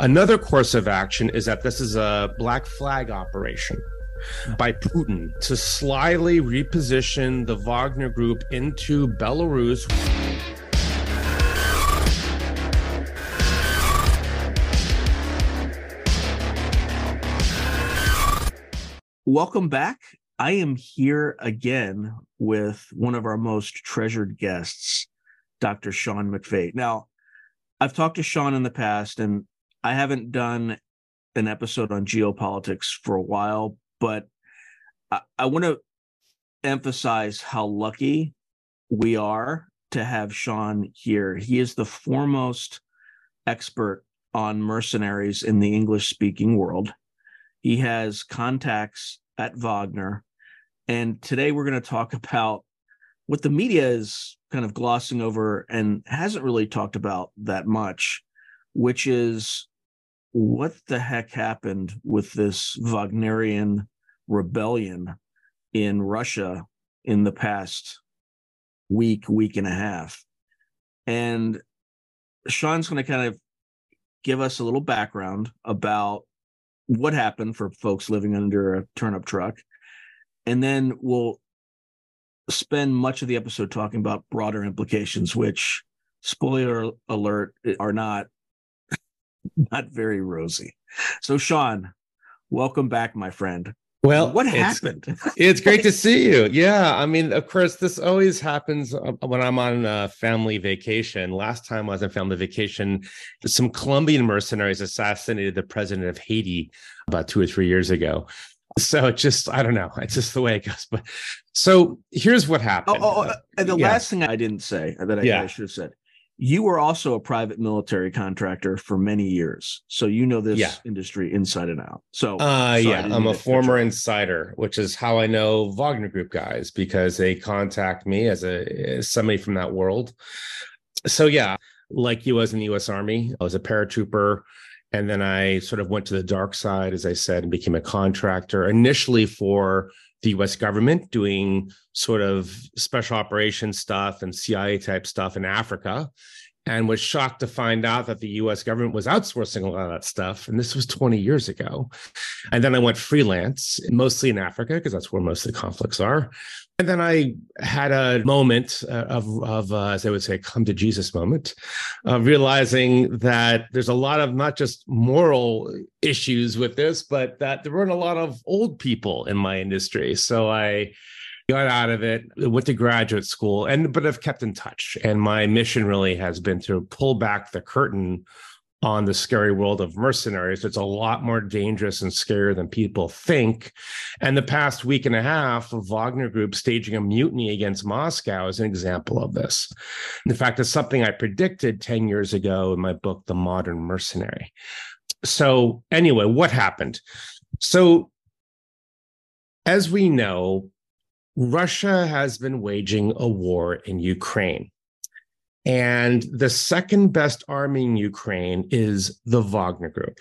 Another course of action is that this is a black flag operation by Putin to slyly reposition the Wagner group into Belarus. Welcome back. I am here again with one of our most treasured guests, Dr. Sean McFate. Now, I've talked to Sean in the past, and I haven't done an episode on geopolitics for a while, but I, I want to emphasize how lucky we are to have Sean here. He is the foremost expert on mercenaries in the English speaking world. He has contacts at Wagner. And today we're going to talk about what the media is kind of glossing over and hasn't really talked about that much, which is what the heck happened with this Wagnerian rebellion in Russia in the past week, week and a half. And Sean's going to kind of give us a little background about what happened for folks living under a turnip truck. And then we'll spend much of the episode talking about broader implications, which, spoiler alert, are not not very rosy. So, Sean, welcome back, my friend. Well, what happened? It's, it's great to see you. Yeah, I mean, of course, this always happens uh, when I'm on a family vacation. Last time I was on family vacation, some Colombian mercenaries assassinated the president of Haiti about two or three years ago. So it just, I don't know. It's just the way it goes. But so here's what happened. Oh, oh, oh and the yeah. last thing I didn't say that I, yeah. I should have said you were also a private military contractor for many years. So you know this yeah. industry inside and out. So uh yeah i'm a former insider which is how i know wagner group guys because they contact me as a as somebody from that world. So yeah like you was in the us army i was a paratrooper and then i sort of went to the dark side as i said and became a contractor initially for the US government doing sort of special operations stuff and CIA type stuff in Africa and was shocked to find out that the US government was outsourcing a lot of that stuff. And this was 20 years ago. And then I went freelance, mostly in Africa, because that's where most of the conflicts are. And then I had a moment uh, of, of uh, as I would say, come to Jesus moment, uh, realizing that there's a lot of not just moral issues with this, but that there weren't a lot of old people in my industry. So I got out of it, went to graduate school, and but I've kept in touch. And my mission really has been to pull back the curtain on the scary world of mercenaries. It's a lot more dangerous and scarier than people think. And the past week and a half Wagner Group staging a mutiny against Moscow is an example of this. In fact, it's something I predicted 10 years ago in my book, The Modern Mercenary. So, anyway, what happened? So, as we know, Russia has been waging a war in Ukraine. And the second best army in Ukraine is the Wagner Group.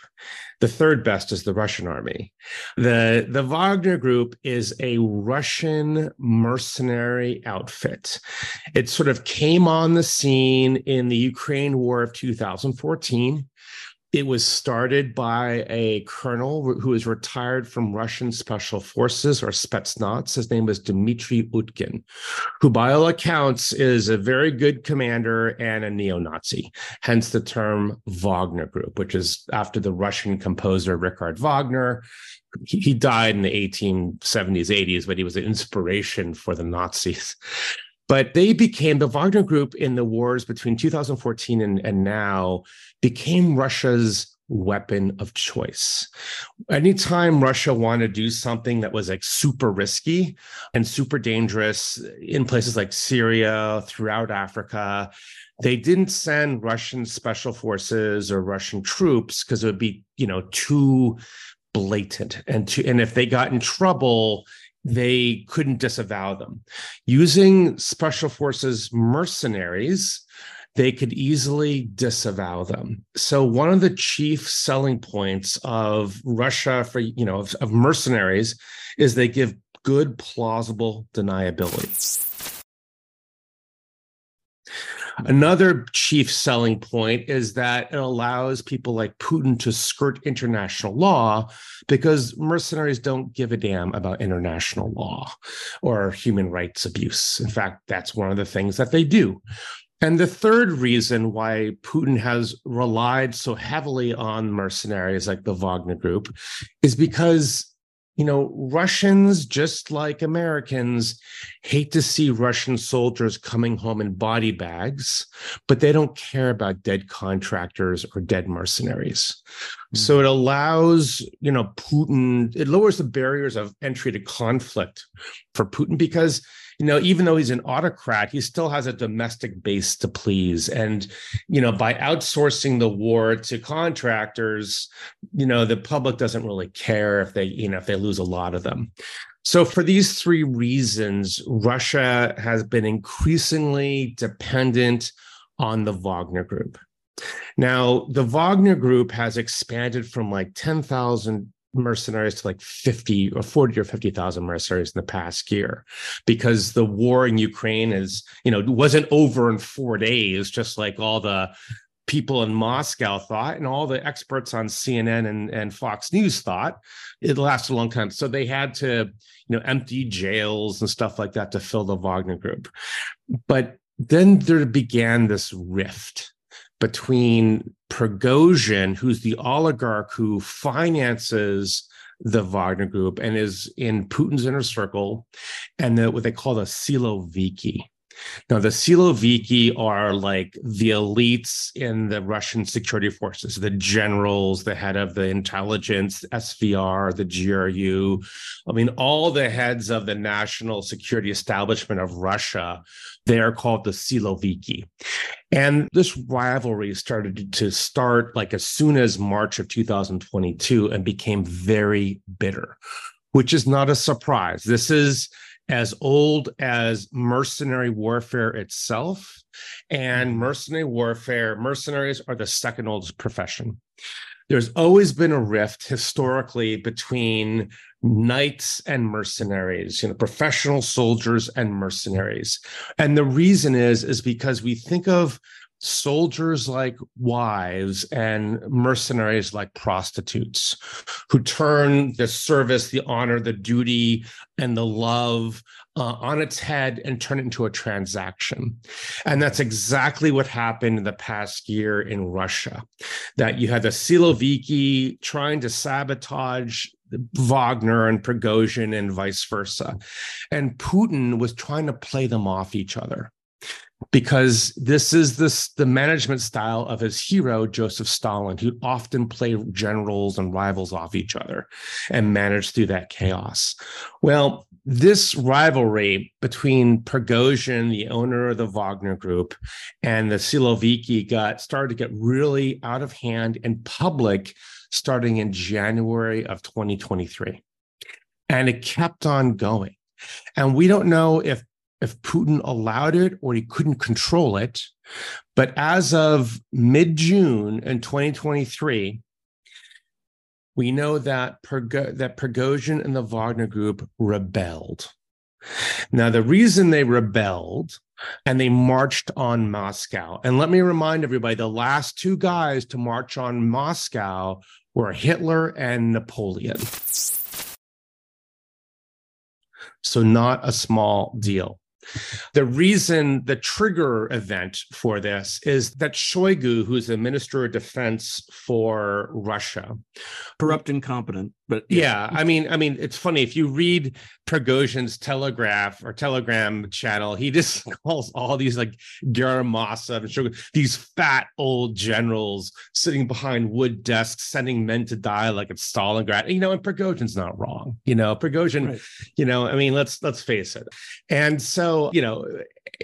The third best is the Russian army. The, the Wagner Group is a Russian mercenary outfit. It sort of came on the scene in the Ukraine War of 2014. It was started by a colonel who is retired from Russian Special Forces or Spetsnaz. His name was Dmitry Utkin, who, by all accounts, is a very good commander and a neo Nazi, hence the term Wagner Group, which is after the Russian composer Richard Wagner. He, died in the 1870s, 80s, but he was an inspiration for the Nazis. But they became the Wagner Group in the wars between 2014 and, and now became Russia's weapon of choice. Anytime Russia wanted to do something that was like super risky and super dangerous in places like Syria, throughout Africa, they didn't send Russian special forces or Russian troops because it would be, you know, too blatant and to and if they got in trouble they couldn't disavow them. Using special forces mercenaries, they could easily disavow them. So one of the chief selling points of Russia for you know of, of mercenaries is they give good plausible deniability. Another chief selling point is that it allows people like Putin to skirt international law because mercenaries don't give a damn about international law or human rights abuse. In fact, that's one of the things that they do. And the third reason why Putin has relied so heavily on mercenaries like the Wagner Group is because you know, Russians, just like Americans, hate to see Russian soldiers coming home in body bags, but they don't care about dead contractors or dead mercenaries. Mm-hmm. So it allows, you know, Putin, it lowers the barriers of entry to conflict for Putin because you know, even though he's an autocrat, he still has a domestic base to please. And, you know, by outsourcing the war to contractors, you know, the public doesn't really care if they, you know, if they lose a lot of them. So, for these three reasons, Russia has been increasingly dependent on the Wagner Group. Now, the Wagner Group has expanded from like 10,000 mercenaries to like 50 or 40 or 50,000 mercenaries in the past year because the war in Ukraine is, you know, wasn't over in 4 days just like all the people in Moscow thought and all the experts on CNN and, and Fox News thought it lasted a long time. So they had to, you know, empty jails and stuff like that to fill the Wagner group. But then there began this rift between Prigozhin, who's the oligarch who finances the Wagner Group and is in Putin's inner circle, and the, what they call the Siloviki. Now, the Siloviki are like the elites in the Russian security forces, the generals, the head of the intelligence, SVR, the GRU. I mean, all the heads of the national security establishment of Russia, they are called the Siloviki. And this rivalry started to start like as soon as March of 2022 and became very bitter, which is not a surprise. This is as old as mercenary warfare itself. And mm-hmm. mercenary warfare, mercenaries are the second oldest profession. There's always been a rift historically between knights and mercenaries, you know, professional soldiers and mercenaries. And the reason is, is because we think of soldiers like wives and mercenaries like prostitutes who turn the service, the honor, the duty, and the love uh, on its head and turn it into a transaction. And that's exactly what happened in the past year in Russia. That you had the Siloviki trying to sabotage Wagner and Prigozhin and vice versa. And Putin was trying to play them off each other because this is this the management style of his hero Joseph Stalin, who often play generals and rivals off each other and manage through that chaos. Well, this rivalry between Prigozhin, the owner of the Wagner Group, and the Siloviki got started to get really out of hand in public starting in January of 2023. And it kept on going. And we don't know if if Putin allowed it or he couldn't control it. But as of mid June in 2023, we know that, Pergo- that Prigozhin and the Wagner Group rebelled. Now, the reason they rebelled and they marched on Moscow, and let me remind everybody the last two guys to march on Moscow were Hitler and Napoleon. So, not a small deal. The reason, the trigger event for this is that Shoigu, who's the Minister of Defense for Russia, corrupt, incompetent, but yeah. yeah, I mean, I mean, it's funny if you read Prigozhin's Telegraph or Telegram channel, he just calls all these like Garamasa and these fat old generals sitting behind wood desks, sending men to die like it's Stalingrad. You know, and Prigozhin's not wrong. You know, Prigozhin. Right. You know, I mean, let's let's face it. And so, you know,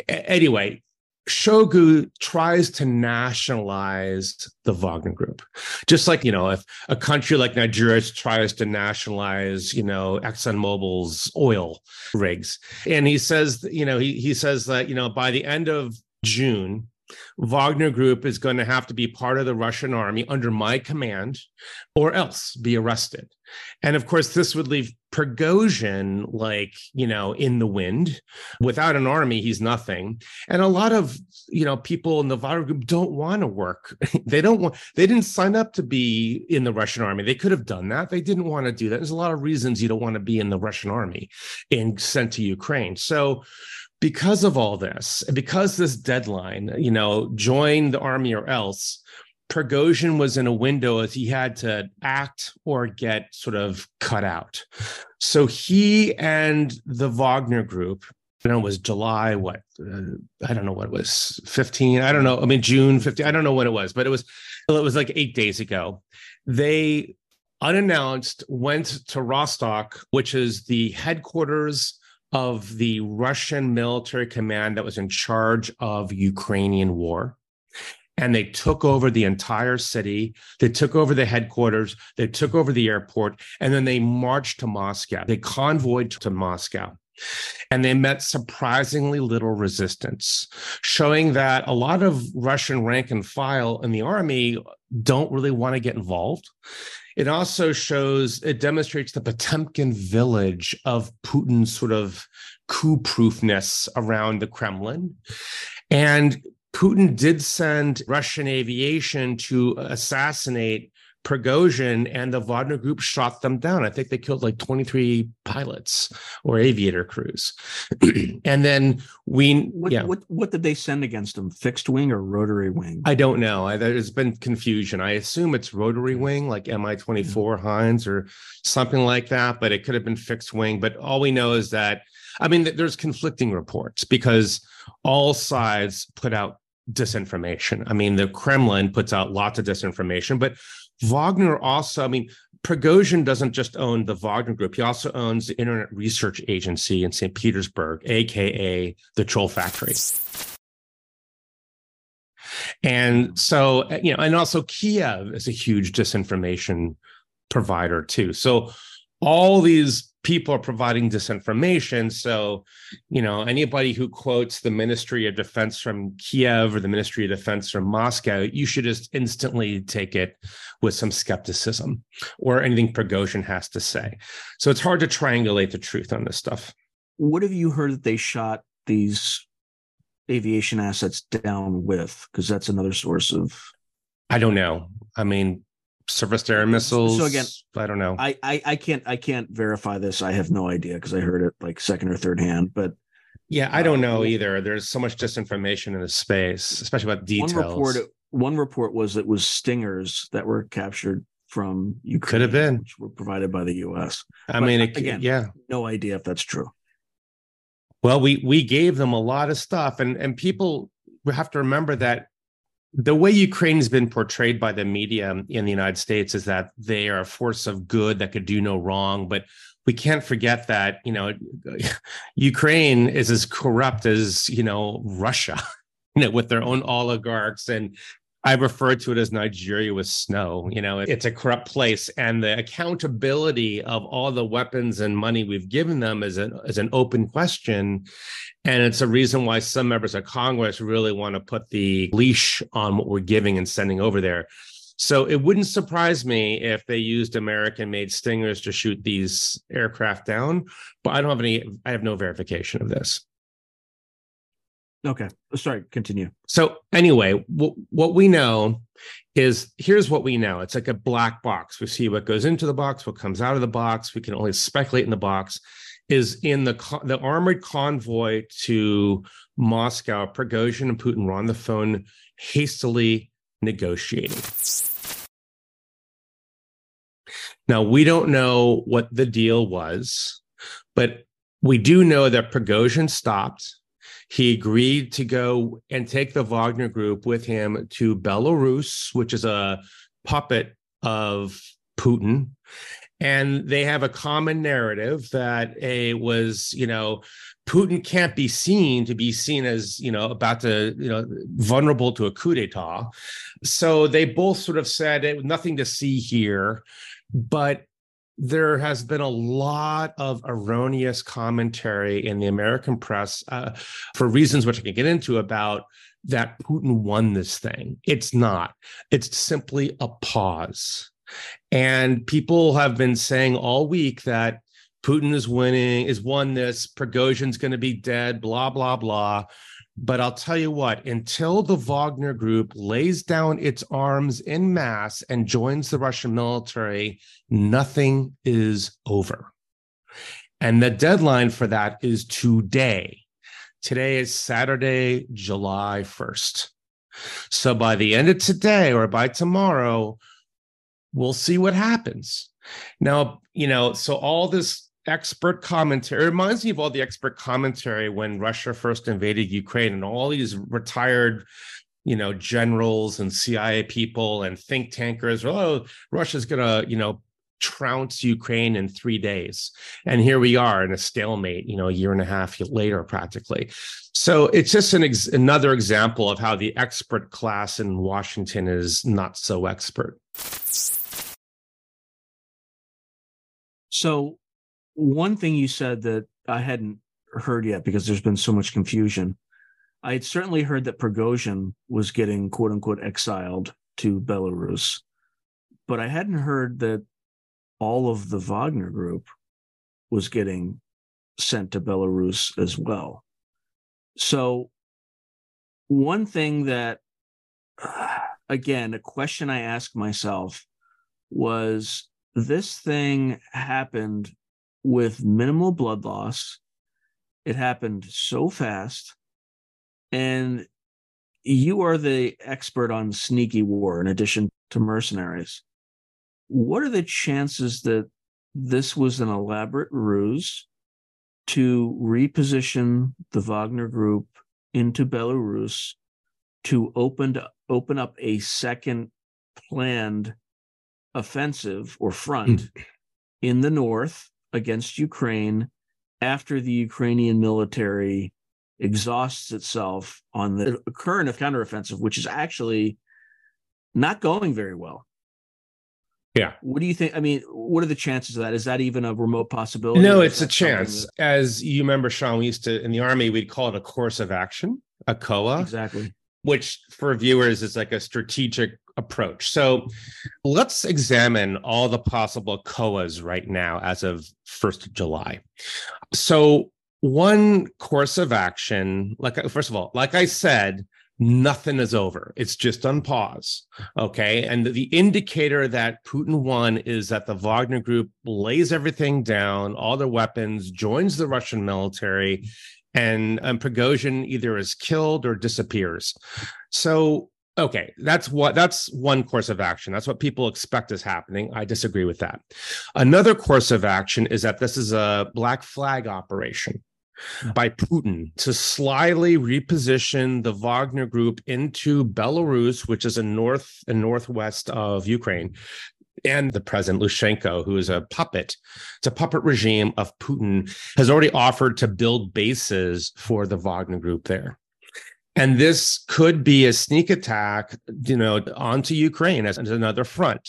anyway, Shoigu tries to nationalize the Wagner Group, just like you know, if a country like Nigeria tries to nationalize, you know, ExxonMobil's oil rigs, and he says, you know, he he says that you know by the end of June, Wagner Group is going to have to be part of the Russian army under my command or else be arrested. And of course, this would leave Prigozhin like, you know, in the wind. Without an army, he's nothing. And a lot of, you know, people in the Wagner Group don't want to work. they don't want, they didn't sign up to be in the Russian army. They could have done that. They didn't want to do that. There's a lot of reasons you don't want to be in the Russian army and sent to Ukraine. So, because of all this, and because this deadline, you know, join the army or else, Prigozhin was in a window as he had to act or get sort of cut out. So he and the Wagner group, you know, it was July, what, uh, I don't know what it was, 15, I don't know. I mean, June 15, I don't know what it was, but it was, it was like eight days ago. They unannounced went to Rostov, which is the headquarters of the Russian military command that was in charge of Ukrainian war. And they took over the entire city. They took over the headquarters. They took over the airport. And then they marched to Moscow. They convoyed to Moscow. And they met surprisingly little resistance, showing that a lot of Russian rank and file in the army don't really want to get involved. It also shows, it demonstrates the Potemkin village of Putin's sort of coup proofness around the Kremlin. And Putin did send Russian aviation to assassinate Prigozhin and the Wagner group shot them down. I think they killed like 23 pilots or aviator crews. and then we, what, yeah. What, what did they send against them? Fixed wing or rotary wing? I don't know. I, there's been confusion. I assume it's rotary wing, like Mi 24 mm-hmm. Hinds or something like that, but it could have been fixed wing. But all we know is that, I mean, there's conflicting reports because all sides put out disinformation. I mean, the Kremlin puts out lots of disinformation, but Wagner also, I mean, Prigozhin doesn't just own the Wagner Group. He also owns the Internet Research Agency in St. Petersburg, aka the Troll Factory. And so, you know, and also Kiev is a huge disinformation provider too. So all these people are providing disinformation. So, you know, anybody who quotes the Ministry of Defense from Kiev or the Ministry of Defense from Moscow, you should just instantly take it with some skepticism or anything Prigozhin has to say. So it's hard to triangulate the truth on this stuff. What have you heard that they shot these aviation assets down with? Because that's another source of. I don't know. I mean, surface to air missiles. So again, I don't know. I, I, I can't I can't verify this. I have no idea because I heard it like second or third hand. But yeah, I don't uh, know either. There's so much disinformation in the space, especially about details. One report one report was it was stingers that were captured from Ukraine. Could have been, which were provided by the U.S. I but mean, it, again, yeah, no idea if that's true. Well, we we gave them a lot of stuff, and and people we have to remember that the way Ukraine has been portrayed by the media in the United States is that they are a force of good that could do no wrong. But we can't forget that, you know, Ukraine is as corrupt as, you know, Russia, you know, with their own oligarchs and I refer to it as Nigeria with snow. You know, it's a corrupt place, and the accountability of all the weapons and money we've given them is an is an open question, and it's a reason why some members of Congress really want to put the leash on what we're giving and sending over there. So it wouldn't surprise me if they used American-made Stingers to shoot these aircraft down, but I don't have any. I have no verification of this. Okay. Sorry, continue. So, anyway, w- what we know is here's what we know it's like a black box. We see what goes into the box, what comes out of the box. We can only speculate in the box. Is in the co- the armored convoy to Moscow, Prigozhin and Putin were on the phone hastily negotiating. Now, we don't know what the deal was, but we do know that Prigozhin stopped he agreed to go and take the Wagner group with him to Belarus, which is a puppet of Putin. And they have a common narrative that a was, you know, Putin can't be seen to be seen as, you know, about to, you know, vulnerable to a coup d'etat. So they both sort of said nothing to see here. But there has been a lot of erroneous commentary in the American press uh, for reasons which I can get into about that Putin won this thing. It's not. It's simply a pause. And people have been saying all week that Putin is winning, is won this, Prigozhin's going to be dead, blah, blah, blah. But I'll tell you what, until the Wagner group lays down its arms in mass and joins the Russian military, nothing is over. And the deadline for that is today. Today is Saturday, July 1st. So by the end of today or by tomorrow, we'll see what happens. Now, you know, so all this expert commentary. It reminds me of all the expert commentary when Russia first invaded Ukraine and all these retired, you know, generals and CIA people and think tankers. Oh, Russia's gonna, you know, trounce Ukraine in three days. And here we are in a stalemate, you know, a year and a half later, practically. So it's just an ex- another example of how the expert class in Washington is not so expert. So one thing you said that I hadn't heard yet because there's been so much confusion. I had certainly heard that Prigozhin was getting quote unquote exiled to Belarus, but I hadn't heard that all of the Wagner group was getting sent to Belarus as well. So, one thing that, again, a question I asked myself was this thing happened with minimal blood loss. It happened so fast. And you are the expert on sneaky war in addition to mercenaries. What are the chances that this was an elaborate ruse to reposition the Wagner group into Belarus to open to open up a second planned offensive or front mm. in the north against Ukraine after the Ukrainian military exhausts itself on the current of counteroffensive, which is actually not going very well. Yeah. What do you think? I mean, what are the chances of that? Is that even a remote possibility? No, it's a chance. That... As you remember, Sean, we used to in the army, we'd call it a course of action, a COA. Exactly. Which for viewers is like a strategic approach. So let's examine all the possible COAs right now as of 1st of July. So, one course of action, like first of all, like I said, nothing is over. It's just on pause. Okay. And the indicator that Putin won is that the Wagner group lays everything down, all their weapons, joins the Russian military, and, and Prigozhin either is killed or disappears. So Okay, that's what that's one course of action. That's what people expect is happening. I disagree with that. Another course of action is that this is a black flag operation by Putin to slyly reposition the Wagner group into Belarus, which is in north and northwest of Ukraine, and the president Lukashenko, who is a puppet, it's a puppet regime of Putin, has already offered to build bases for the Wagner group there. And this could be a sneak attack, you know, onto Ukraine as, as, another front.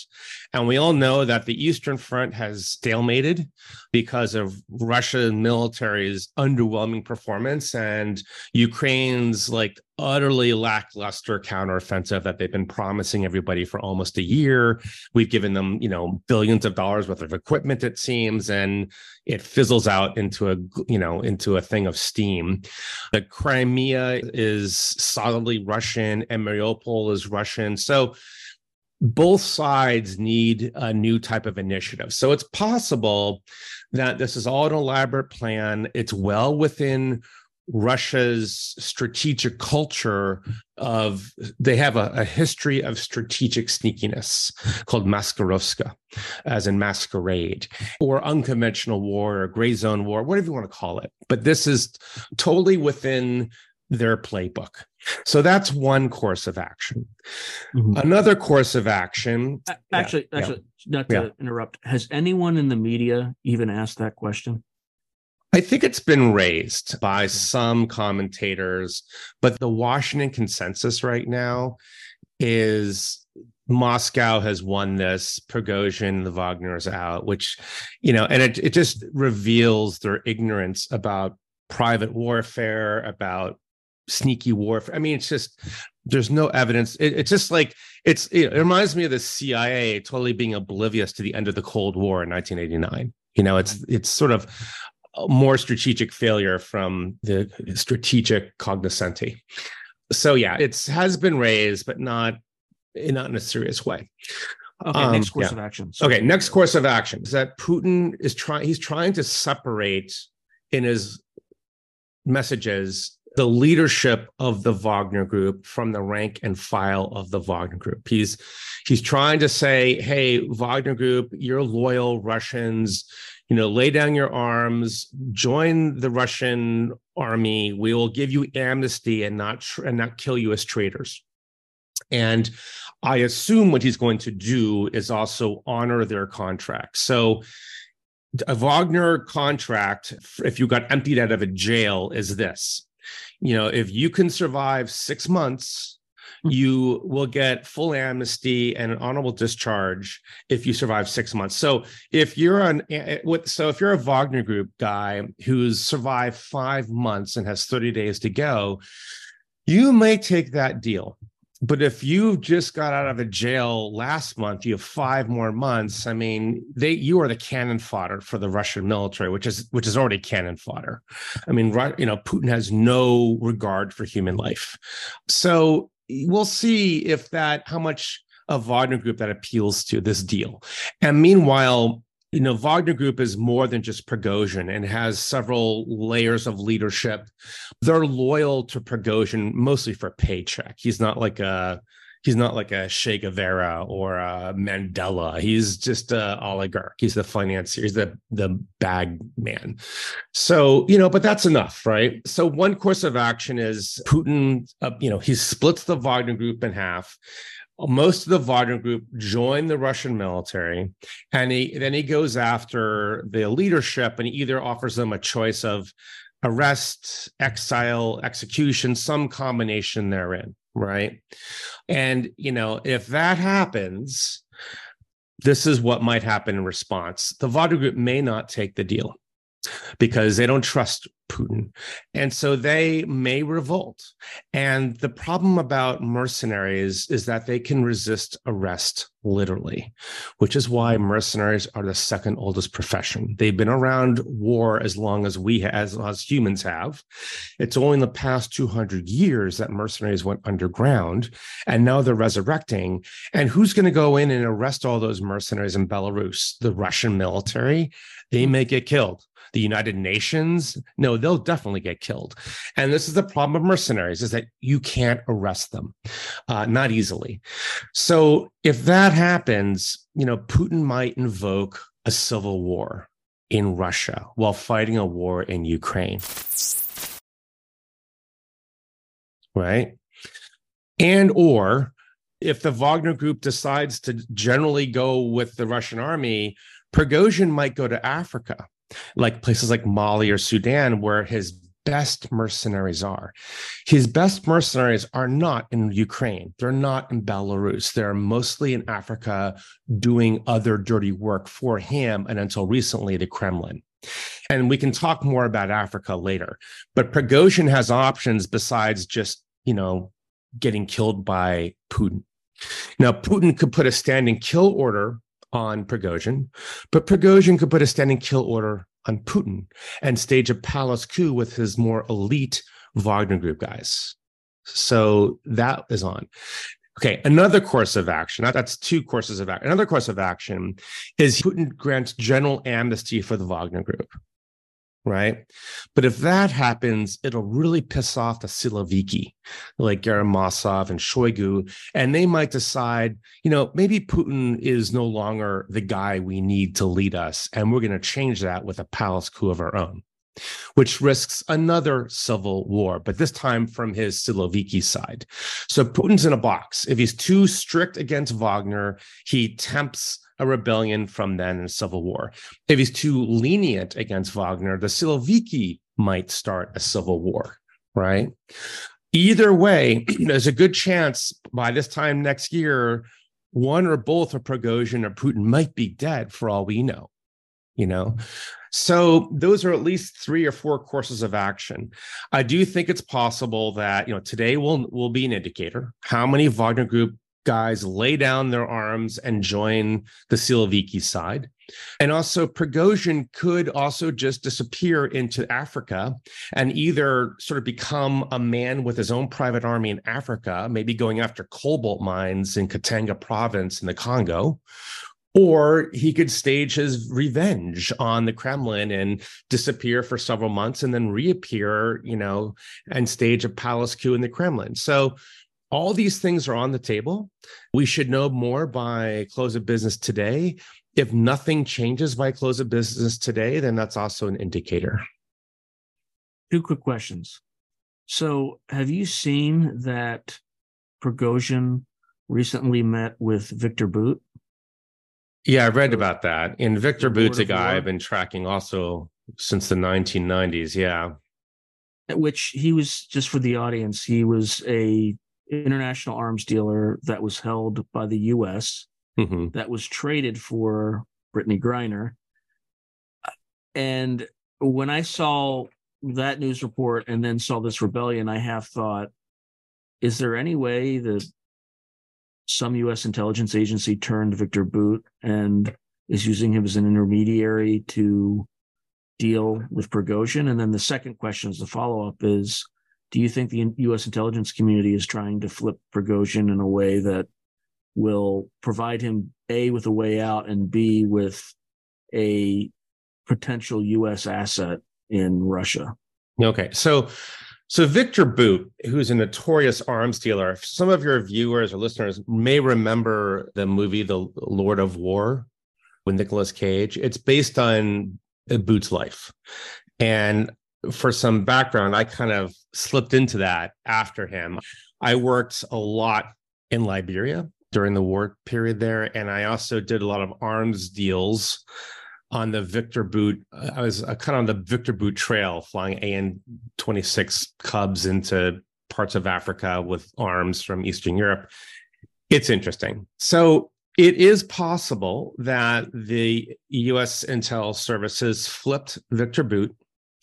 And we all know that the Eastern Front has stalemated because of Russian military's underwhelming performance and Ukraine's like utterly lackluster counteroffensive that they've been promising everybody for almost a year. We've given them, you know, billions of dollars worth of equipment, it seems, and it fizzles out into a, you know, into a thing of steam. The Crimea is solidly Russian and Mariupol is Russian. So both sides need a new type of initiative. So it's possible that this is all an elaborate plan. It's well within Russia's strategic culture of they have a, a, history of strategic sneakiness called maskirovka, as in masquerade, or unconventional war or gray zone war, whatever you want to call it. But this is totally within their playbook. So that's one course of action. Mm-hmm. Another course of action. Actually, yeah, actually, yeah. not to yeah. interrupt. Has anyone in the media even asked that question? I think it's been raised by some commentators, but the Washington consensus right now is Moscow has won this, Prigozhin, the Wagner's out, which, you know, and it, it just reveals their ignorance about private warfare, about sneaky warfare. I mean, it's just there's no evidence. It, it's just like it's it reminds me of the CIA totally being oblivious to the end of the Cold War in 1989. You know, it's it's sort of more strategic failure from the strategic cognoscenti. So yeah, it has been raised, but not not in a serious way. Okay, um, next course yeah. of action. Okay, next course of action is that Putin is trying. He's trying to separate in his messages the leadership of the Wagner group from the rank and file of the Wagner group. He's he's trying to say, "Hey, Wagner group, you're loyal Russians. You know, lay down your arms, join the Russian army. We will give you amnesty and not and not kill you as traitors." And I assume what he's going to do is also honor their contract. So a Wagner contract, if you got emptied out of a jail, is this you know, if you can survive six months. Hmm. you will get full amnesty and an honorable discharge if you survive six months. So if you're an eh, eh, so if you're a Wagner Group guy who's survived five months and has 30 days to go, you may take that deal. But if you've just got out of a jail last month, you have five more months. I mean, they you are the cannon fodder for the Russian military, which is which is already cannon fodder. I mean, you know, Putin has no regard for human life. So we'll see if that how much of Wagner Group that appeals to this deal. And meanwhile, you know, Wagner Group is more than just Prigozhin and has several layers of leadership. They're loyal to Prigozhin mostly for paycheck. He's not like a he's not like a Che Guevara or a Mandela. He's just a oligarch. He's the financier. He's the the bag man. So you know, but that's enough, right? So one course of action is Putin. Uh, you know, he splits the Wagner Group in half most of the Wagner group join the Russian military, and he then he goes after the leadership and he either offers them a choice of arrest, exile, execution, some combination therein, right? And you know, if that happens, this is what might happen in response. The Wagner group may not take the deal because they don't trust Putin. And so they may revolt. And the problem about mercenaries is that they can resist arrest literally, which is why mercenaries are the second oldest profession. They've been around war as long as we as, as humans have. It's only in the past 200 years that mercenaries went underground and now they're resurrecting. And who's going to go in and arrest all those mercenaries in Belarus? The Russian military. They may get killed the United Nations, no, they'll definitely get killed. And this is the problem of mercenaries is that you can't arrest them, uh, not easily. So if that happens, you know, Putin might invoke a civil war in Russia while fighting a war in Ukraine. Right? And or if the Wagner group decides to generally go with the Russian army, Prigozhin might go to Africa like places like Mali or Sudan, where his best mercenaries are. His best mercenaries are not in Ukraine. They're not in Belarus. They're mostly in Africa doing other dirty work for him and until recently the Kremlin. And we can talk more about Africa later. But Prigozhin has options besides just, you know, getting killed by Putin. Now, Putin could put a standing kill order on Prigozhin, but Prigozhin could put a standing kill order on Putin and stage a palace coup with his more elite Wagner Group guys. So that is on. Okay, another course of action. That's two courses of action. Another course of action is Putin grants general amnesty for the Wagner Group right? But if that happens, it'll really piss off the Siloviki, like Gerasimov and Shoigu, and they might decide, you know, maybe Putin is no longer the guy we need to lead us, and we're going to change that with a palace coup of our own. Which risks another civil war, but this time from his Siloviki side. So Putin's in a box. If he's too strict against Wagner, he tempts a rebellion from then and a civil war. If he's too lenient against Wagner, the Siloviki might start a civil war, right? Either way, there's a good chance by this time next year, one or both of Prigozhin or Putin might be dead for all we know. you know so those are at least three or four courses of action i do think it's possible that you know today will will be an indicator how many wagner group guys lay down their arms and join the Siloviki side. And also, Prigozhin could also just disappear into Africa and either sort of become a man with his own private army in Africa, maybe going after cobalt mines in Katanga province in the Congo, or he could stage his revenge on the Kremlin and disappear for several months and then reappear, you know, and stage a palace coup in the Kremlin. So all these things are on the table. We should know more by close of business today. If nothing changes by close of business today, then that's also an indicator. Two quick questions. So, have you seen that Prigozhin recently met with Victor Bout? Yeah, I read about that. And Victor Bout's a guy I've been tracking also since the 1990s. Yeah. Which he was, just for the audience, he was a international arms dealer that was held by the U.S. Mm-hmm. that was traded for Brittney Griner. And when I saw that news report and then saw this rebellion, I have thought, is there any way that some U.S. intelligence agency turned Victor Bout and is using him as an intermediary to deal with Prigozhin? And then the second question is the follow up is do you think the U.S. intelligence community is trying to flip Prigozhin in a way that will provide him a with a way out and b with a potential U.S. asset in Russia? Okay, so so Victor Bout, who's a notorious arms dealer, some of your viewers or listeners may remember the movie The Lord of War with Nicolas Cage. It's based on Bout's life. And for some background, I kind of slipped into that after him. I worked a lot in Liberia during the war period there, and I also did a lot of arms deals on the Victor Bout. I was uh, kind of on the Victor Bout trail, flying AN 26 Cubs into parts of Africa with arms from Eastern Europe. It's interesting. So it is possible that the US intel services flipped Victor Bout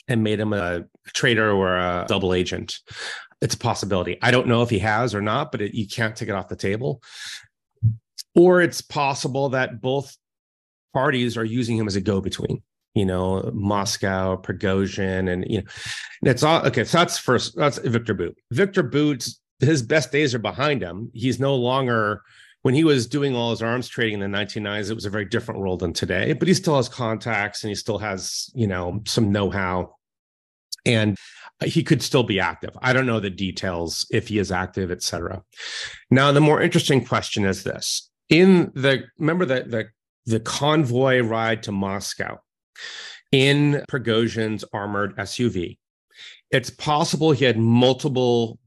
and made him a traitor or a double agent. It's a possibility. I don't know if he has or not, but it, you can't take it off the table. Or it's possible that both parties are using him as a go-between. You know, Moscow, Prigozhin, and you know, that's all. Okay, so that's first. That's Victor Bout. Victor Bout's his best days are behind him. He's no longer when he was doing all his arms trading in the 1990s, it was a very different world than today, but he still has contacts and he still has, you know, some know-how and he could still be active. I don't know the details if he is active, et cetera. Now, the more interesting question is this: in the remember the the, the convoy ride to Moscow in Prigozhin's armored SUV, it's possible he had multiple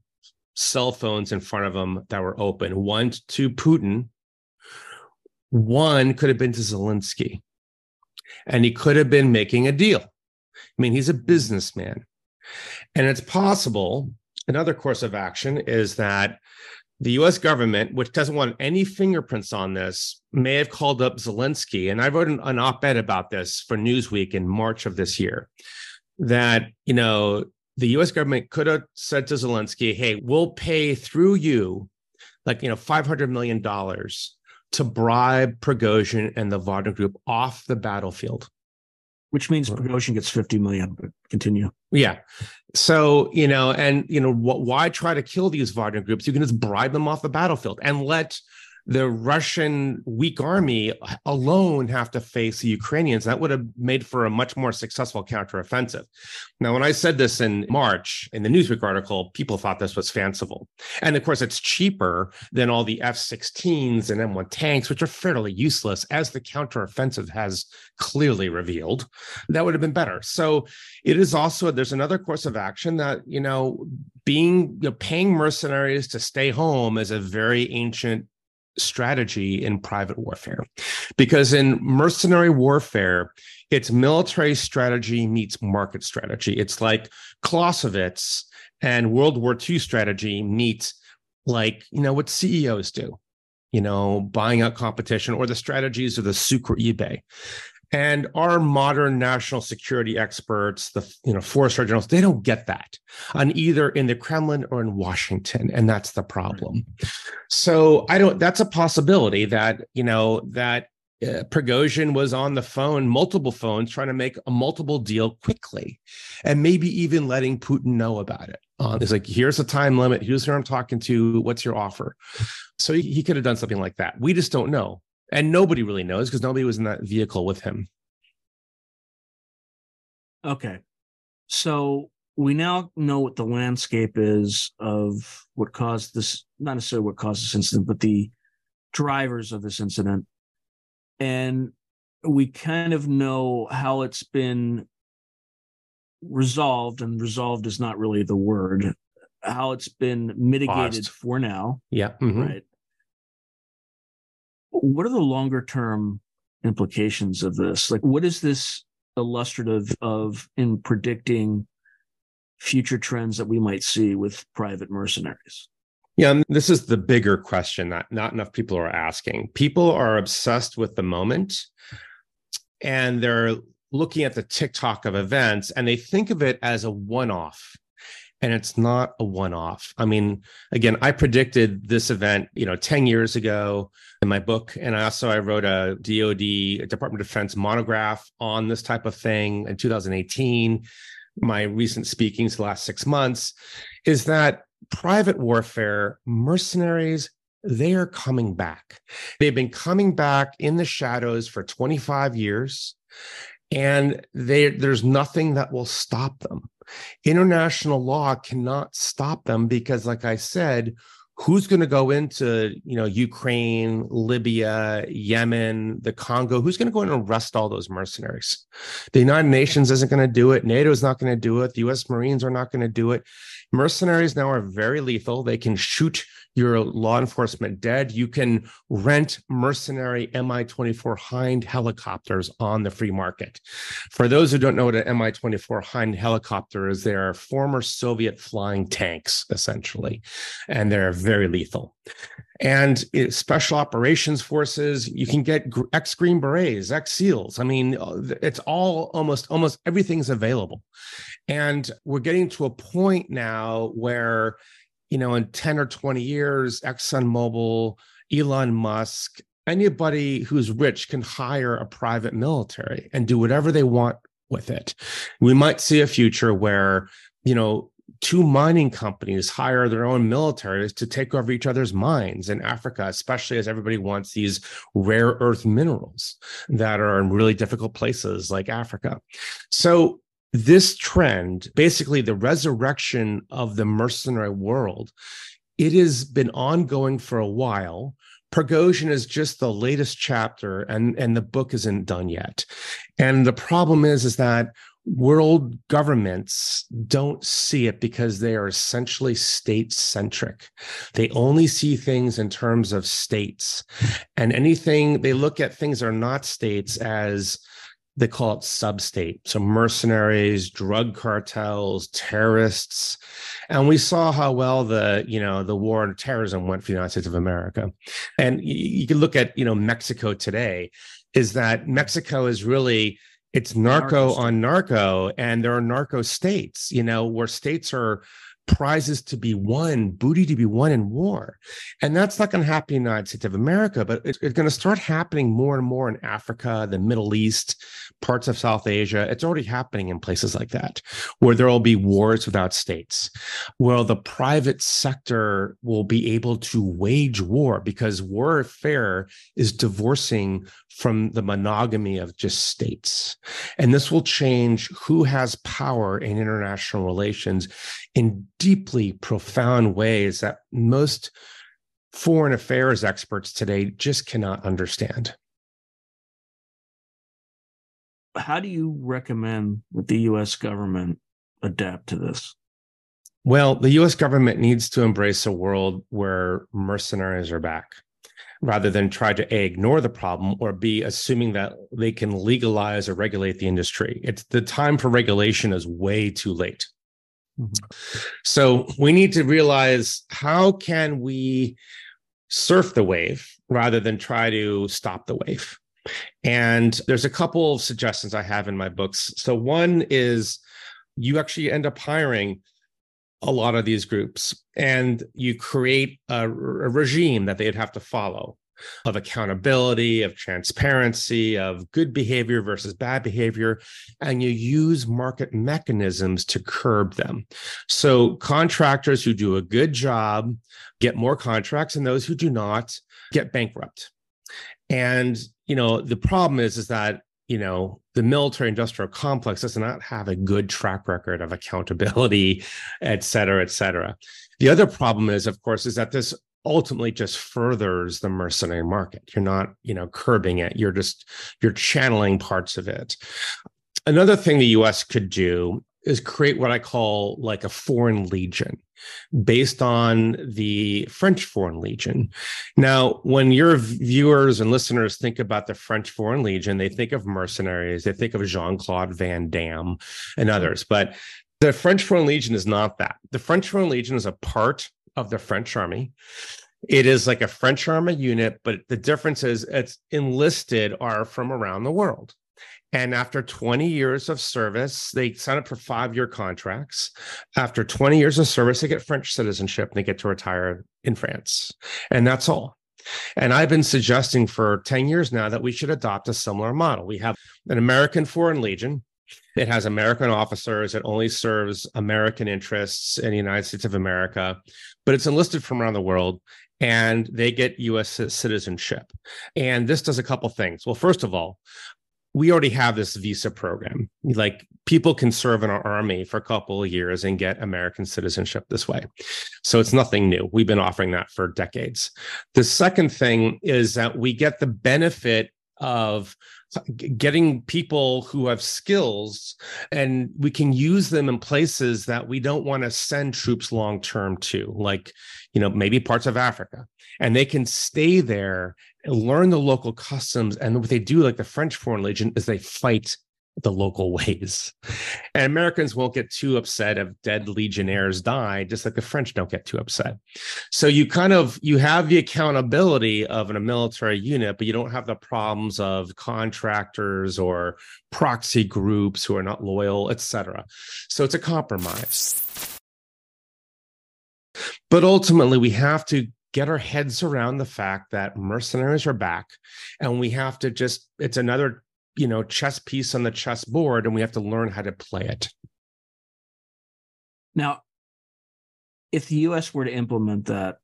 cell phones in front of him that were open. One to Putin, one could have been to Zelensky, and he could have been making a deal I mean, he's a businessman. And it's possible another course of action is that the US government, which doesn't want any fingerprints on this, may have called up Zelensky. And I wrote an, an op ed about this for Newsweek in March of this year that, you know, the US government could have said to Zelensky, hey, we'll pay through you like, you know, $500 million to bribe Prigozhin and the Wagner Group off the battlefield which means Prigozhin gets 50 million. But continue. Yeah. So, you know, and, you know, wh- why try to kill these Wagner groups? You can just bribe them off the battlefield and let the Russian weak army alone have to face the Ukrainians. That would have made for a much more successful counteroffensive. Now, when I said this in March in the Newsweek article, people thought this was fanciful. And of course, it's cheaper than all the F 16s and M1 tanks, which are fairly useless, as the counteroffensive has clearly revealed. That would have been better. So it is also, there's another course of action that, you know, being, you know, paying mercenaries to stay home is a very ancient strategy in private warfare. Because in mercenary warfare, it's military strategy meets market strategy. It's like Clausewitz and World War II strategy meets like, you know, what CEOs do, you know, buying out competition or the strategies of the or eBay. And our modern national security experts, the you know four star generals, they don't get that on either in the Kremlin or in Washington, and that's the problem. So I don't. That's a possibility that you know that uh, Prigozhin was on the phone, multiple phones, trying to make a multiple deal quickly, and maybe even letting Putin know about it. Uh, it's like, here's a time limit. Here's who I'm talking to. What's your offer? So he, he could have done something like that. We just don't know, and nobody really knows because nobody was in that vehicle with him. Okay, so we now know what the landscape is of what caused this. Not necessarily what caused this incident, but the drivers of this incident and we kind of know how it's been resolved and resolved is not really the word how it's been mitigated Paused. for now yeah mm-hmm. right what are the longer term implications of this like what is this illustrative of in predicting future trends that we might see with private mercenaries yeah, this is the bigger question that not enough people are asking. People are obsessed with the moment and they're looking at the TikTok of events and they think of it as a one off. And it's not a one off. I mean, again, I predicted this event, you know, 10 years ago in my book. And I also I wrote a DOD Department of Defense monograph on this type of thing in 2018. My recent speakings the last six months is that private warfare, mercenaries, they are coming back. They've been coming back in the shadows for 25 years, and they, there's nothing that will stop them. International law cannot stop them because, like I said, who's going to go into you know ukraine libya yemen the congo? Who's going to go in and arrest all those mercenaries? The united nations isn't going to do it. Nato is not going to do it. The us marines are not going to do it. Mercenaries now are very lethal. They can shoot your law enforcement dead. You can rent mercenary Mi 24 Hind helicopters on the free market. For those who don't know what an Mi 24 Hind helicopter is, they are former Soviet flying tanks, essentially, and they're very lethal. And special operations forces, you can get ex Green Berets, ex SEALs. I mean, uh, it's all almost almost everything's available. And we're getting to a point now where you know, in 10 or 20 years, ExxonMobil, Elon Musk, anybody who's rich can hire a private military and do whatever they want with it. We might see a future where, you know, two mining companies hire their own militaries to take over each other's mines in Africa, especially as everybody wants these rare earth minerals that are in really difficult places like Africa. So this trend, basically the resurrection of the mercenary world, it has been ongoing for a while. Prigozhin is just the latest chapter, and, and the book isn't done yet. And the problem is, is that world governments don't see it because they are essentially state centric. They only see things in terms of states. And anything they look at things that are not states as they call it substate. So mercenaries, drug cartels, terrorists. And we saw how well the, you know, the war on terrorism went for the United States of America. And you, can look at, you know, Mexico today, is that Mexico is really it's narco, narco on narco, and there are narco states, you know, where states are prizes to be won, booty to be won in war. And that's not going to happen in the United States of America, but it's, it's, going to start happening more and more in Africa, the Middle East, parts of South Asia. It's already happening in places like that, where there will be wars without states, where the private sector will be able to wage war because warfare is divorcing from the monogamy of just states. And this will change who has power in international relations in deeply profound ways that most foreign affairs experts today just cannot understand. How do you recommend that the US government adapt to this? Well, the US government needs to embrace a world where mercenaries are back rather than try to A, ignore the problem or B, assuming that they can legalize or regulate the industry. It's the time for regulation is way too late. Mm-hmm. So we need to realize how can we surf the wave rather than try to stop the wave. And there's a couple of suggestions I have in my books. So, one is you actually end up hiring a lot of these groups and you create a, a regime that they'd have to follow of accountability, of transparency, of good behavior versus bad behavior, and you use market mechanisms to curb them. So, contractors who do a good job get more contracts, and those who do not get bankrupt. And you know the problem is is that you know the military industrial complex does not have a good track record of accountability et cetera et cetera. The other problem is of course is that this ultimately just furthers the mercenary market. You're not you know curbing it. You're just you're channeling parts of it. Another thing the us could do is create what I call like a foreign legion based on the French Foreign Legion. Now, when your viewers and listeners think about the French Foreign Legion, they think of mercenaries, they think of Jean Claude Van Damme and others. But the French Foreign Legion is not that. The French Foreign Legion is a part of the French army. It is like a French army unit, but the difference is it's enlisted are from around the world. And after 20 years of service, they sign up for five year contracts. After 20 years of service, they get French citizenship and they get to retire in France. And that's all. And I've been suggesting for 10 years now that we should adopt a similar model. We have an American Foreign Legion. It has American officers. It only serves American interests in the United States of America, but it's enlisted from around the world and they get US citizenship. And this does a couple things. Well, first of all, we already have this visa program. Like people can serve in our army for a couple of years and get American citizenship this way. So it's nothing new. We've been offering that for decades. The second thing is that we get the benefit of getting people who have skills and we can use them in places that we don't want to send troops long term to like you know maybe parts of africa and they can stay there learn the local customs and what they do like the french foreign legion is they fight the local ways. And Americans won't get too upset if dead legionnaires die, just like the French don't get too upset. So you kind of you have the accountability of a military unit, but you don't have the problems of contractors or proxy groups who are not loyal, etc. So it's a compromise. But ultimately, we have to get our heads around the fact that mercenaries are back and we have to just it's another you know chess piece on the chess board and we have to learn how to play it. Now if the us were to implement that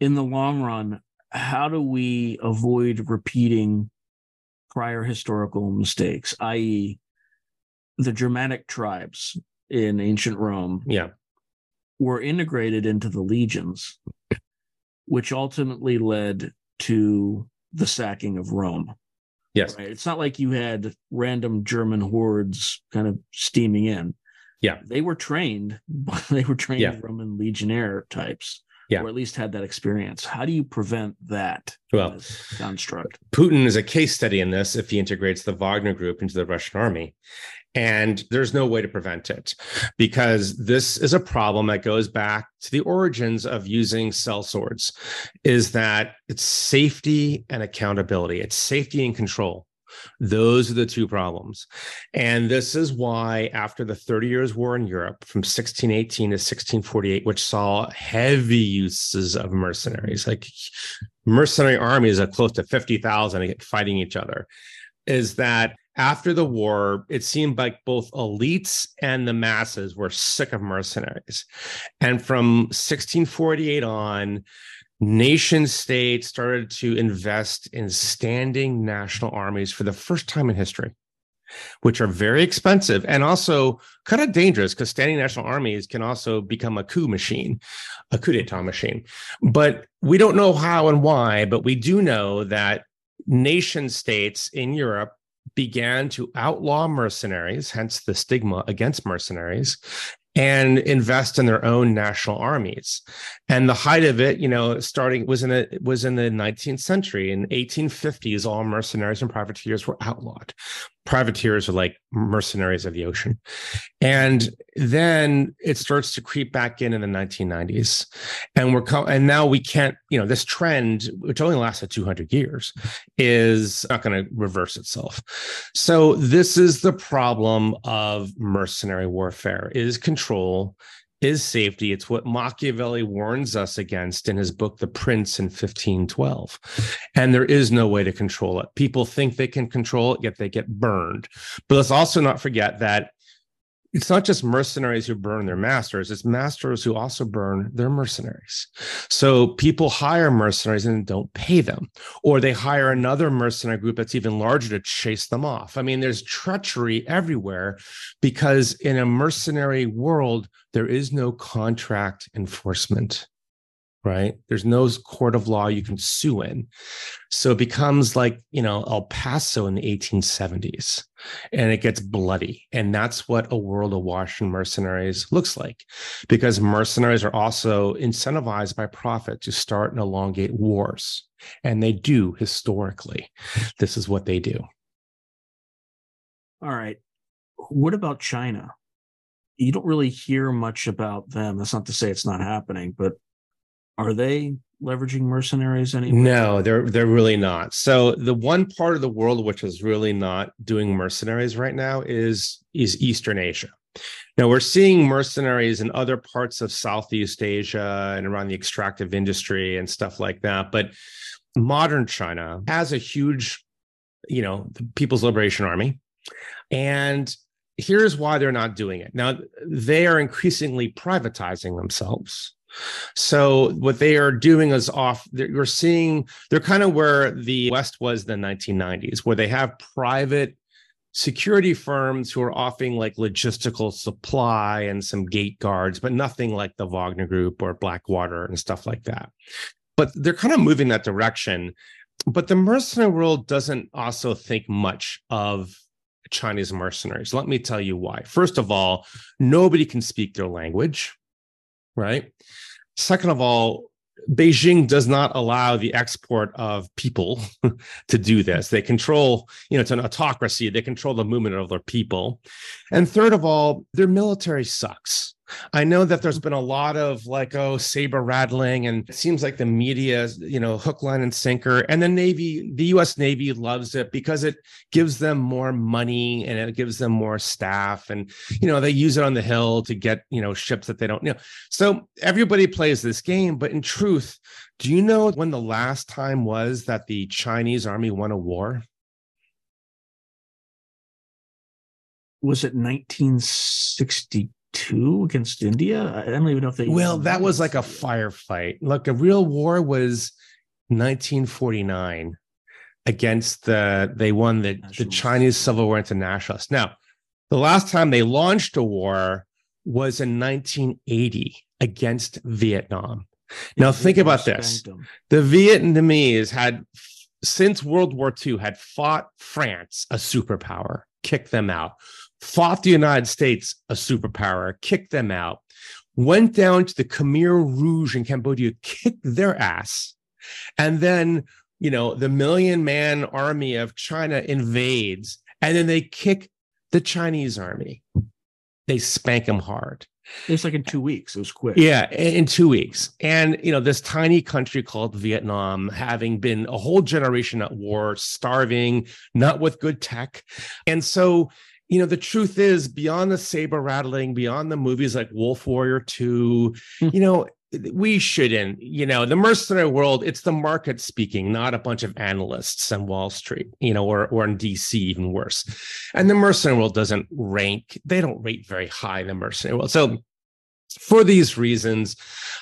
in the long run how do we avoid repeating prior historical mistakes i.e the germanic tribes in ancient rome yeah. were integrated into the legions which ultimately led to the sacking of rome Yes. Right? It's not like you had random German hordes kind of steaming in. Yeah. They were trained, they were trained yeah. Roman legionnaire types. Yeah. Or at least had that experience. How do you prevent that well, construct? Putin is a case study in this if he integrates the Wagner group into the Russian army. And there's no way to prevent it because this is a problem that goes back to the origins of using sellswords is that it's safety and accountability. It's safety and control. Those are the two problems. And this is why, after the 30 Years' War in Europe from 1618 to 1648, which saw heavy uses of mercenaries, like mercenary armies of close to 50,000 fighting each other, is that after the war, it seemed like both elites and the masses were sick of mercenaries. And from 1648 on, nation states started to invest in standing national armies for the first time in history, which are very expensive and also kind of dangerous because standing national armies can also become a coup machine, a coup d'etat machine. But we don't know how and why, but we do know that nation states in Europe began to outlaw mercenaries, hence the stigma against mercenaries, and invest in their own national armies. And the height of it, you know, starting was in the was in the 19th century. In 1850s, all mercenaries and privateers were outlawed. Privateers are like mercenaries of the ocean. And then it starts to creep back in in the 1990s and we're co- and now we can't you know this trend which only lasted 200 years is not going to reverse itself. So this is the problem of mercenary warfare is control is safety. It's what Machiavelli warns us against in his book, The Prince in 1512. And there is no way to control it. People think they can control it, yet they get burned. But let's also not forget that it's not just mercenaries who burn their masters, it's masters who also burn their mercenaries. So people hire mercenaries and don't pay them, or they hire another mercenary group that's even larger to chase them off. I mean, there's treachery everywhere because in a mercenary world, there is no contract enforcement right? There's no court of law you can sue in. So it becomes like, you know, El Paso in the 1870s and it gets bloody. And that's what a world of Washington mercenaries looks like because mercenaries are also incentivized by profit to start and elongate wars. And they do historically. This is what they do. All right. What about China? You don't really hear much about them. That's not to say it's not happening, but are they leveraging mercenaries anymore? No, they're they're really not. So the one part of the world which is really not doing mercenaries right now is is Eastern Asia. Now we're seeing mercenaries in other parts of Southeast Asia and around the extractive industry and stuff like that, but modern China has a huge, you know, the People's Liberation Army. And here's why they're not doing it. Now they are increasingly privatizing themselves so what they are doing is off. You're seeing they're kind of where the West was in the 1990s, where they have private security firms who are offering like logistical supply and some gate guards, but nothing like the Wagner Group or Blackwater and stuff like that. But they're kind of moving that direction. But the mercenary world doesn't also think much of Chinese mercenaries. Let me tell you why. First of all, nobody can speak their language right? Second of all, Beijing does not allow the export of people to do this. They control, you know, it's an autocracy. They control the movement of their people. And third of all, their military sucks. I know that there's been a lot of like, oh, saber rattling, and it seems like the media, you know, hook, line, and sinker. And the Navy, the US Navy loves it because it gives them more money and it gives them more staff. And, you know, they use it on the Hill to get, you know, ships that they don't you know. So everybody plays this game. But in truth, do you know when the last time was that the Chinese army won a war? Was it 1962? Two against India. I don't even know if they. Well, that was like a firefight. Look, a real war was 1949 against the. They won the the Chinese Civil War Internationalists. Now, the last time they launched a war was in 1980 against Vietnam. Now, think about this: the Vietnamese had since World War II had fought France, a superpower, kicked them out fought the United States, a superpower, kicked them out, went down to the Khmer Rouge in Cambodia, kicked their ass, and then you know the million man army of China invades, and then they kick the Chinese army. They spank them hard. It's like in two weeks. It was quick. Yeah, in two weeks. And, you know, this tiny country called Vietnam, having been a whole generation at war, starving, not with good tech. And so you know, the truth is, beyond the saber rattling, beyond the movies like Wolf Warrior 2, hmm. you know, we shouldn't, you know, the mercenary world, it's the market speaking, not a bunch of analysts on Wall Street, you know, or, or in DC, even worse. And the mercenary world doesn't rank, they don't rate very high in the mercenary world. So for these reasons,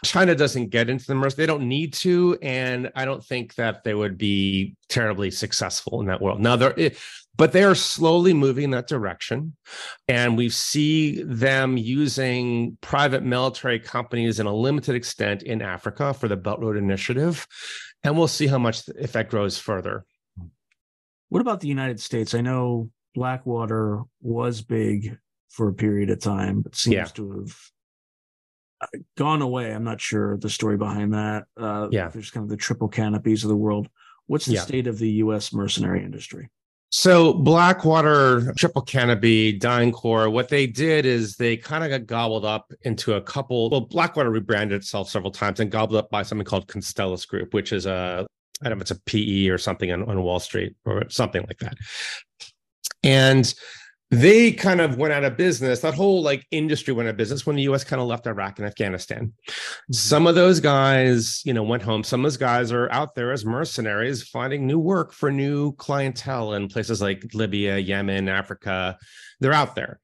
China doesn't get into the mercenary. They don't need to, and I don't think that they would be terribly successful in that world. Now, there, but they are slowly moving in that direction. And we see them using private military companies in a limited extent in Africa for the Belt Road Initiative. And we'll see how much, if that grows further. What about the United States? I know Blackwater was big for a period of time, but seems yeah. to have uh, gone away. I'm not sure the story behind that. Uh, yeah. There's kind of the triple canopies of the world. What's the yeah. state of the U.S. mercenary industry? So Blackwater, Triple Canopy, DynCorp, what they did is they kind of got gobbled up into a couple. Well, Blackwater rebranded itself several times and gobbled up by something called Constellis Group, which is a I don't know if it's a PE or something on, on Wall Street or something like that. And they kind of went out of business. That whole like industry went out of business when the US kind of left Iraq and Afghanistan. Mm-hmm. Some of those guys, you know, went home. Some of those guys are out there as mercenaries finding new work for new clientele in places like Libya, Yemen, Africa. They're out there.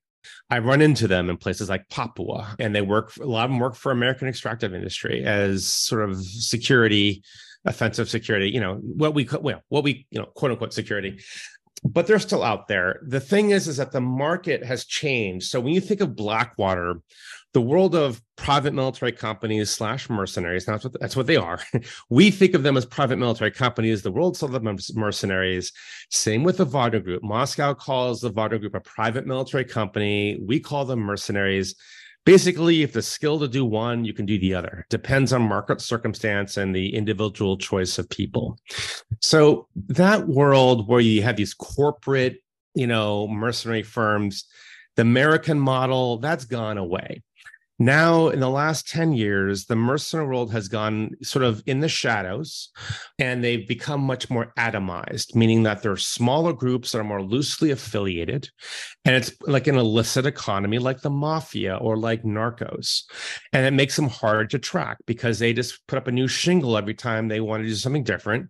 I run into them in places like Papua, and they work. For, a lot of them work for American extractive industry as sort of security, offensive security. You know what we well, what we you know quote unquote security but they're still out there. The thing is, is that the market has changed. So when you think of Blackwater, the world of private military companies slash mercenaries, that's what that's what they are. we think of them as private military companies. The world of them as mercenaries. Same with the Wagner Group. Moscow calls the Wagner Group a private military company. We call them mercenaries basically if the skill to do one you can do the other. Depends on market circumstance and the individual choice of people. So that world where you have these corporate you know mercenary firms the american model that's gone away now in the last 10 years the mercenary world has gone sort of in the shadows and they've become much more atomized meaning that they're smaller groups that are more loosely affiliated and it's like an illicit economy like the mafia or like narcos and it makes them hard to track because they just put up a new shingle every time they want to do something different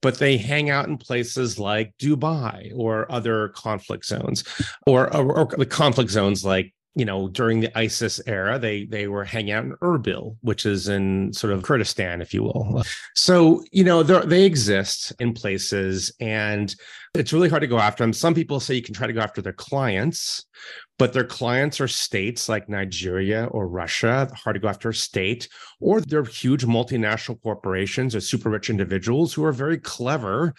but they hang out in places like Dubai or other conflict zones, or, or, or the conflict zones like you know, during the ISIS era, they they were hanging out in Erbil, which is in sort of Kurdistan, if you will. So, you know, they exist in places, and it's really hard to go after them. Some people say you can try to go after their clients, but their clients are states like Nigeria or Russia, hard to go after a state, or they're huge multinational corporations or super rich individuals who are very clever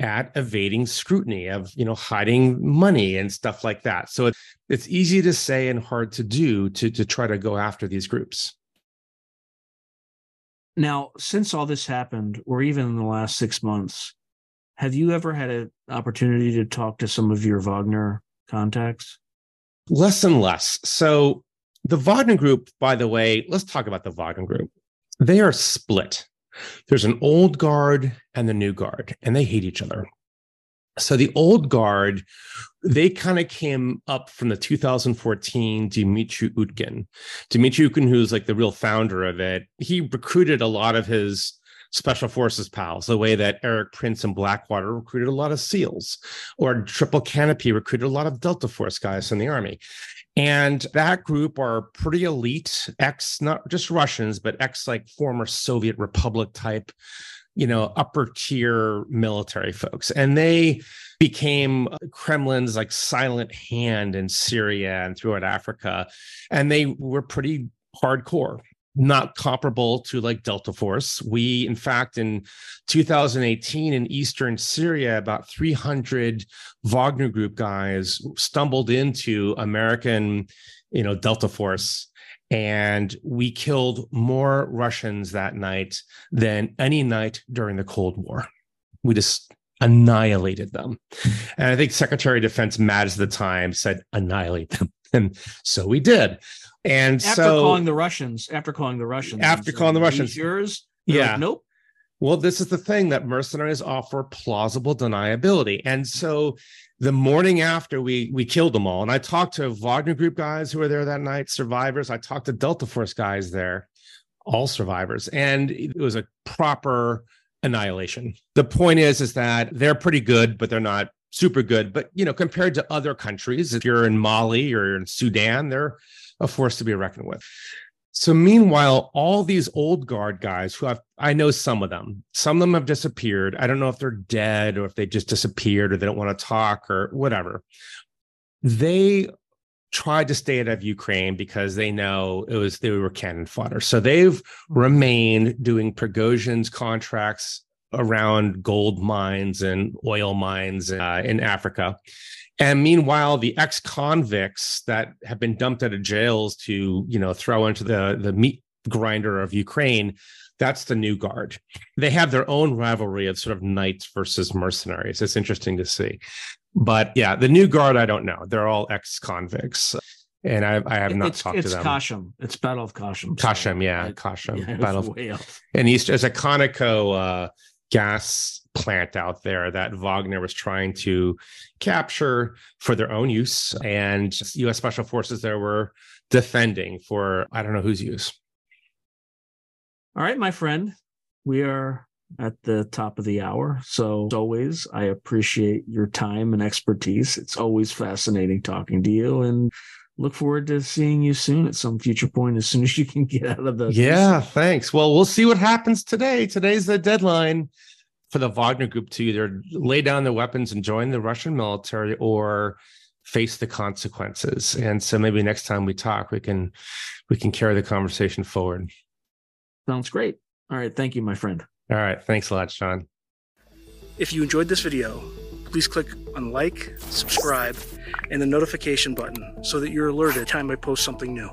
at evading scrutiny of you know hiding money and stuff like that so it's easy to say and hard to do to to try to go after these groups. Now since all this happened or even in the last six months have you ever had an opportunity to talk to some of your wagner contacts? Less and less. So the wagner group by the way let's talk about the wagner group. They are split. There's an old guard and the new guard, and they hate each other. So the old guard, they kind of came up from the 2014 Dmitry Utkin. Dmitry Utkin, who's like the real founder of it, he recruited a lot of his special forces pals, the way that Eric Prince and Blackwater recruited a lot of SEALs, or Triple Canopy recruited a lot of Delta Force guys in the army. And that group are pretty elite, ex, not just Russians, but ex like former Soviet Republic type, you know, upper tier military folks. And they became Kremlin's like silent hand in Syria and throughout Africa. And they were pretty hardcore not comparable to like Delta Force. We, in fact, in 2018 in Eastern Syria, about 300 Wagner Group guys stumbled into American, you know, Delta Force. And we killed more Russians that night than any night during the Cold War. We just annihilated them. And I think Secretary of Defense Mattis at the time said, annihilate them. And so we did. And after so calling the Russians, after calling the Russians, after calling the Russians, yours, yeah, like, nope. Well, this is the thing that mercenaries offer plausible deniability, and so the morning after we we killed them all, and I talked to Wagner Group guys who were there that night, survivors. I talked to Delta Force guys there, all survivors, and it was a proper annihilation. The point is, is that they're pretty good, but they're not super good. But you know, compared to other countries, if you're in Mali or in Sudan, they're a force to be reckoned with. So meanwhile, all these old guard guys who have I know some of them. Some of them have disappeared. I don't know if they're dead or if they just disappeared or they don't want to talk or whatever. They tried to stay out of Ukraine because they know it was they were cannon fodder. So they've remained doing Prigozhin's contracts around gold mines and oil mines uh, in Africa. And meanwhile, the ex-convicts that have been dumped out of jails to, you know, throw into the the meat grinder of Ukraine. That's the new guard. They have their own rivalry of sort of knights versus mercenaries. It's interesting to see. But yeah, the new guard, I don't know. They're all ex convicts. And I, I have not it's, talked it's to them. Khasham. It's Battle of Khasham. Khasham, yeah, I- Khasham. Yeah, Battle of way and East there's a Conoco uh, gas plant out there that Wagner was trying to capture for their own use, and U.S. Special Forces there were defending for I don't know whose use. All right, my friend. We are at the top of the hour. So, as always, I appreciate your time and expertise. It's always fascinating talking to you and look forward to seeing you soon at some future point as soon as you can get out of the. Yeah, thanks. Well, we'll see what happens today. Today's the deadline for the Wagner Group to either lay down their weapons and join the Russian military or face the consequences. And so maybe next time we talk, we can we can carry the conversation forward. Sounds great. All right. Thank you, my friend. All right. Thanks a lot, Sean. If you enjoyed this video, please click on like, subscribe, and the notification button so that you're alerted time I post something new.